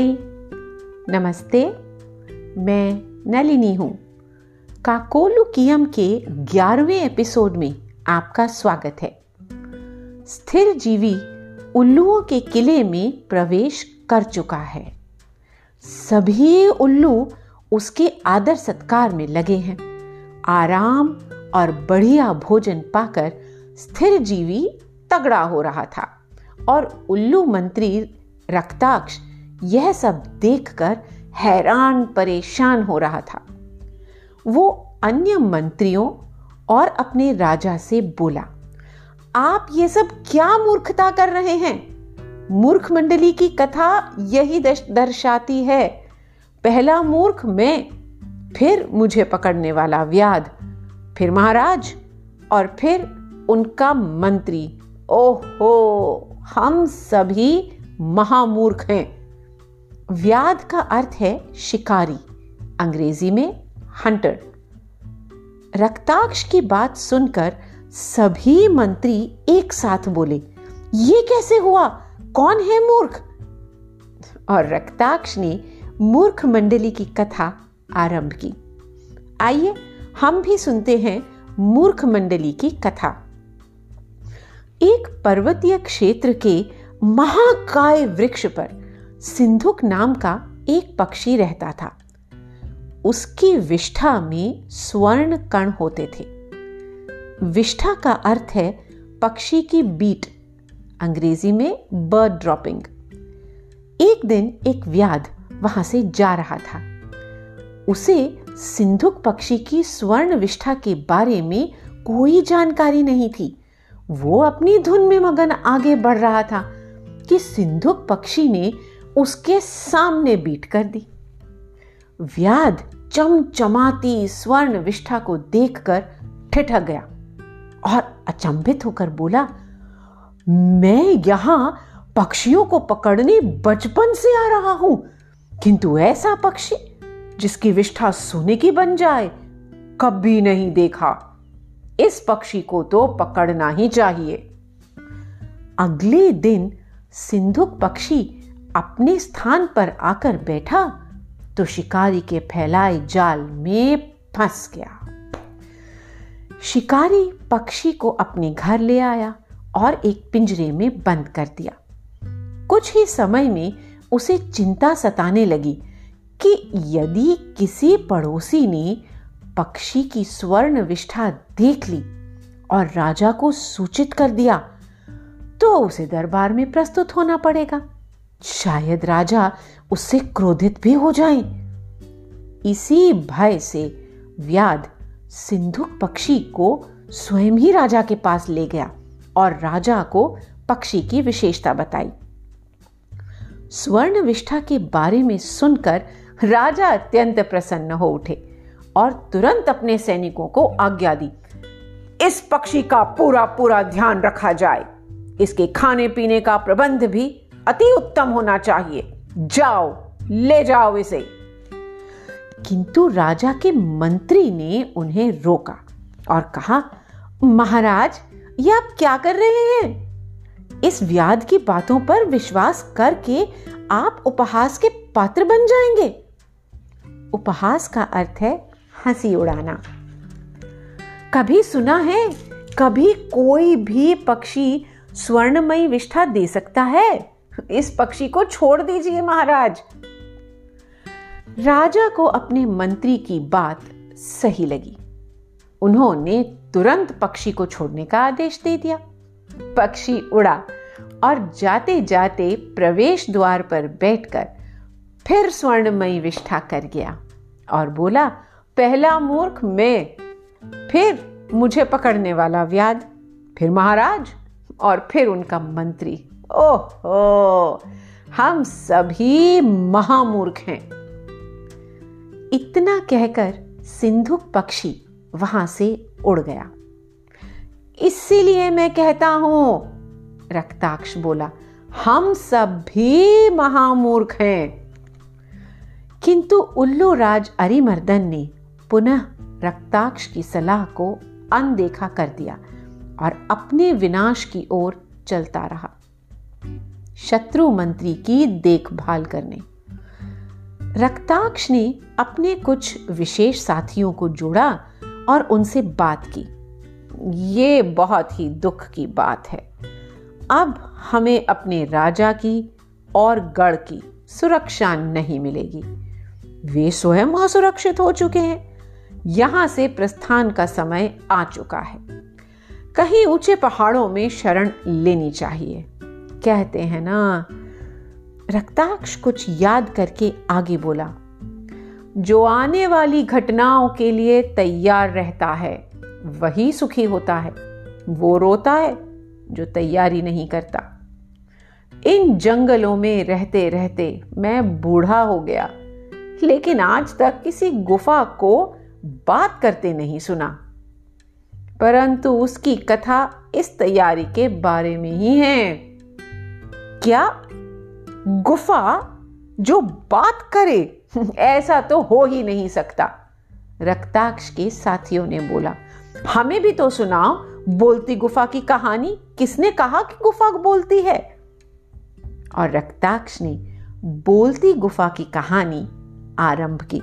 हाय। नमस्ते, मैं नलिनी हूँ। काकोलू कियम के ग्यारहवें एपिसोड में आपका स्वागत है। स्थिर जीवी उल्लुओं के किले में प्रवेश कर चुका है। सभी उल्लू उसके आदर सत्कार में लगे हैं। आराम और बढ़िया भोजन पाकर स्थिर जीवी तगड़ा हो रहा था और उल्लू मंत्री रक्ताक्ष यह सब देखकर हैरान परेशान हो रहा था। वो अन्य मंत्रियों और अपने राजा से बोला, आप ये सब क्या मूर्खता कर रहे हैं? मूर्ख मंडली की कथा यही दर्शाती है। पहला मूर्ख मैं, फिर मुझे पकड़ने वाला व्याध, फिर महाराज और फिर उनका मंत्री। ओहो, हम सभी महामूर्ख हैं। व्याध का अर्थ है शिकारी, अंग्रेज़ी में हंटर रक्ताक्ष की बात सुनकर सभी मंत्री एक साथ बोले, ये कैसे हुआ? कौन है मूर्ख? और रक्ताक्ष ने मूर्ख मंडली की कथा आरंभ की। आइए, हम भी सुनते हैं मूर्ख मंडली की कथा। एक पर्वतीय क्षेत्र के महाकाय वृक्ष पर सिंधुक नाम का एक पक्षी रहता था। उसकी विष्ठा में स्वर्ण कण होते थे। विष्ठा का अर्थ है पक्षी की बीट, अंग्रेज़ी में बर्ड ड्रॉपिंग एक दिन एक व्याध वहाँ से जा रहा था। उसे सिंधुक पक्षी की स्वर्ण विष्ठा के बारे में कोई जानकारी नहीं थी। वो अपनी धुन में मगन आगे बढ़ रहा था कि सिंधुक पक्षी ने उसके सामने बीट कर दी। व्याध चमचमाती स्वर्ण विष्ठा को देखकर ठिठक गया और अचंभित होकर बोला, मैं यहाँ पक्षियों को पकड़ने बचपन से आ रहा हूँ। किंतु ऐसा पक्षी, जिसकी विष्ठा सोने की बन जाए, कभी नहीं देखा। इस पक्षी को तो पकड़ना ही चाहिए। अगले दिन सिंधुक पक्षी अपने स्थान पर आकर बैठा तो शिकारी के फैलाए जाल में फंस गया। शिकारी पक्षी को अपने घर ले आया और एक पिंजरे में बंद कर दिया। कुछ ही समय में उसे चिंता सताने लगी कि यदि किसी पड़ोसी ने पक्षी की स्वर्ण विष्ठा देख ली और राजा को सूचित कर दिया तो उसे दरबार में प्रस्तुत होना पड़ेगा। शायद राजा उससे क्रोधित भी हो जाए। इसी भय से व्याध सिंधुक पक्षी को स्वयं ही राजा के पास ले गया और राजा को पक्षी की विशेषता बताई। स्वर्ण विष्ठा के बारे में सुनकर राजा अत्यंत प्रसन्न हो उठे और तुरंत अपने सैनिकों को आज्ञा दी, इस पक्षी का पूरा पूरा ध्यान रखा जाए। इसके खाने पीने का प्रबंध भी अति उत्तम होना चाहिए। जाओ, ले जाओ इसे। किंतु राजा के मंत्री ने उन्हें रोका और कहा, महाराज, ये आप क्या कर रहे हैं? इस व्याध की बातों पर विश्वास करके आप उपहास के पात्र बन जाएँगे। उपहास का अर्थ है हँसी उड़ाना। कभी सुना है, कभी कोई भी पक्षी स्वर्णमयी विष्ठा दे सकता है? इस पक्षी को छोड़ दीजिए महाराज। राजा को अपने मंत्री की बात सही लगी। उन्होंने तुरंत पक्षी को छोड़ने का आदेश दे दिया। पक्षी उड़ा और जाते जाते प्रवेश द्वार पर बैठकर फिर स्वर्णमयी विष्ठा कर गया और बोला, पहला मूर्ख मैं, फिर मुझे पकड़ने वाला व्याध, फिर महाराज और फिर उनका मंत्री। ओहो, हम सभी महामूर्ख हैं। इतना कहकर सिंधुक पक्षी वहाँ से उड़ गया। इसीलिए मैं कहता हूँ, रक्ताक्ष बोला, हम सब भी महामूर्ख हैं। किंतु उल्लू राज अरिमर्दन ने पुनः रक्ताक्ष की सलाह को अनदेखा कर दिया और अपने विनाश की ओर चलता रहा। शत्रु मंत्री की देखभाल करने। रक्ताक्ष ने अपने कुछ विशेष साथियों को जोड़ा और उनसे बात की। ये बहुत ही दुख की बात है। अब हमें अपने राजा की और गढ़ की सुरक्षा नहीं मिलेगी। वे स्वयं असुरक्षित हो चुके हैं। यहाँ से प्रस्थान का समय आ चुका है। कहीं ऊँचे पहाड़ों में शरण लेनी चाहिए। कहते हैं ना। रक्ताक्ष कुछ याद करके आगे बोला, जो आने वाली घटनाओं के लिए तैयार रहता है, वही सुखी होता है। वो रोता है, जो तैयारी नहीं करता। इन जंगलों में रहते रहते मैं बूढ़ा हो गया, लेकिन आज तक किसी गुफा को बात करते नहीं सुना। परंतु उसकी कथा इस तैयारी के बारे में ही है। क्या गुफा जो बात करे, ऐसा तो हो ही नहीं सकता। रक्ताक्ष के साथियों ने बोला, हमें भी तो सुनाओ, बोलती गुफा की कहानी, किसने कहा कि गुफा बोलती है? और रक्ताक्ष ने बोलती गुफा की कहानी आरंभ की।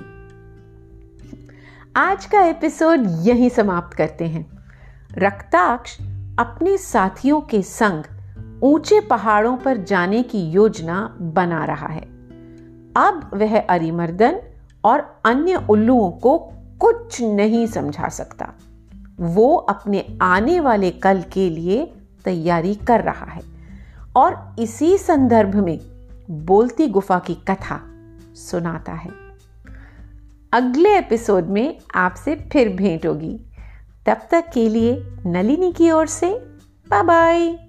आज का एपिसोड यहीं समाप्त करते हैं। रक्ताक्ष अपने साथियों के संग ऊँचे पहाड़ों पर जाने की योजना बना रहा है। अब वह अरिमर्दन और अन्य उल्लुओं को कुछ नहीं समझा सकता। वो अपने आने वाले कल के लिए तैयारी कर रहा है। और इसी संदर्भ में बोलती गुफा की कथा सुनाता है। अगले एपिसोड में आपसे फिर भेंट होगी। तब तक के लिए नलिनी की ओर से बाय बाय